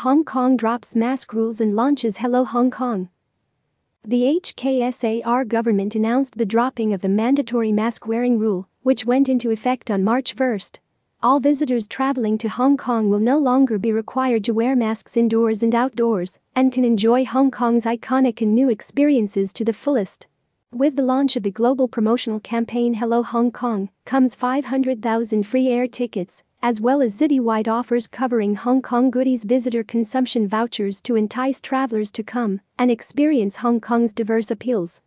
Hong Kong drops mask rules and launches Hello Hong Kong. The HKSAR government announced the dropping of the mandatory mask wearing rule, which went into effect on March 1. All visitors traveling to Hong Kong will no longer be required to wear masks indoors and outdoors and can enjoy Hong Kong's iconic and new experiences to the fullest. With the launch of the global promotional campaign Hello Hong Kong comes 500,000 free air tickets, as well as citywide offers covering Hong Kong goodies visitor consumption vouchers to entice travelers to come and experience Hong Kong's diverse appeals.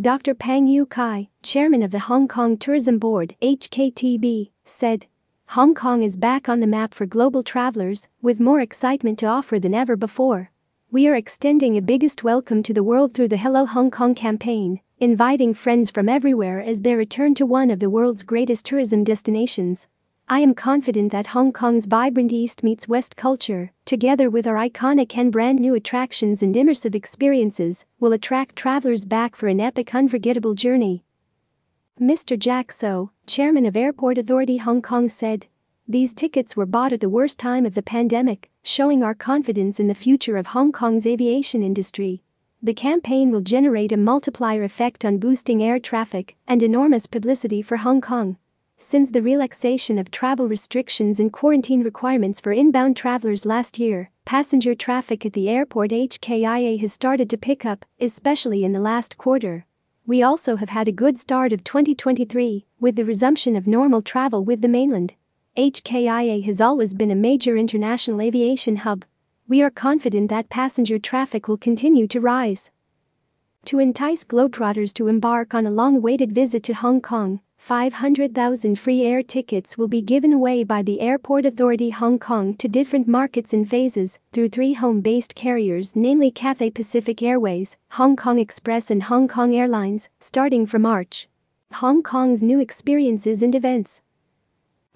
Dr. Pang Yu Kai, chairman of the Hong Kong Tourism Board HKTB, said, Hong Kong is back on the map for global travelers, with more excitement to offer than ever before. We are extending a biggest welcome to the world through the Hello Hong Kong campaign, inviting friends from everywhere as they return to one of the world's greatest tourism destinations. I am confident that Hong Kong's vibrant East meets West culture, together with our iconic and brand new attractions and immersive experiences, will attract travelers back for an epic, unforgettable journey. Mr. Jack So, chairman of Airport Authority Hong Kong said. These tickets were bought at the worst time of the pandemic, showing our confidence in the future of Hong Kong's aviation industry. The campaign will generate a multiplier effect on boosting air traffic and enormous publicity for Hong Kong. Since the relaxation of travel restrictions and quarantine requirements for inbound travelers last year, passenger traffic at the airport HKIA has started to pick up, especially in the last quarter. We also have had a good start of 2023 with the resumption of normal travel with the mainland. HKIA has always been a major international aviation hub. We are confident that passenger traffic will continue to rise. To entice Globetrotters to embark on a long awaited visit to Hong Kong, 500,000 free air tickets will be given away by the Airport Authority Hong Kong to different markets in phases through three home based carriers, namely Cathay Pacific Airways, Hong Kong Express, and Hong Kong Airlines, starting from March. Hong Kong's new experiences and events.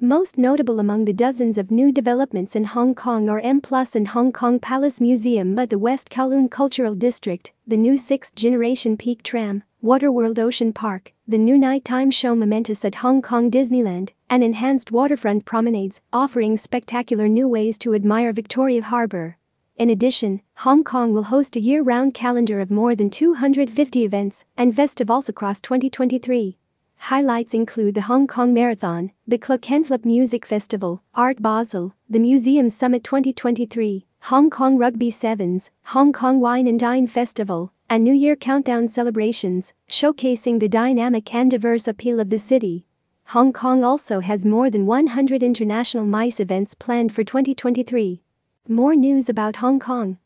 Most notable among the dozens of new developments in Hong Kong are M Plus and Hong Kong Palace Museum at the West Kowloon Cultural District, the new sixth generation Peak Tram, Waterworld Ocean Park, the new nighttime show Momentous at Hong Kong Disneyland, and enhanced waterfront promenades, offering spectacular new ways to admire Victoria Harbour. In addition, Hong Kong will host a year round calendar of more than 250 events and festivals across 2023. Highlights include the Hong Kong Marathon, the Clockenflap Music Festival, Art Basel, the Museum Summit 2023, Hong Kong Rugby Sevens, Hong Kong Wine and Dine Festival, and New Year countdown celebrations, showcasing the dynamic and diverse appeal of the city. Hong Kong also has more than 100 international MICE events planned for 2023. More news about Hong Kong.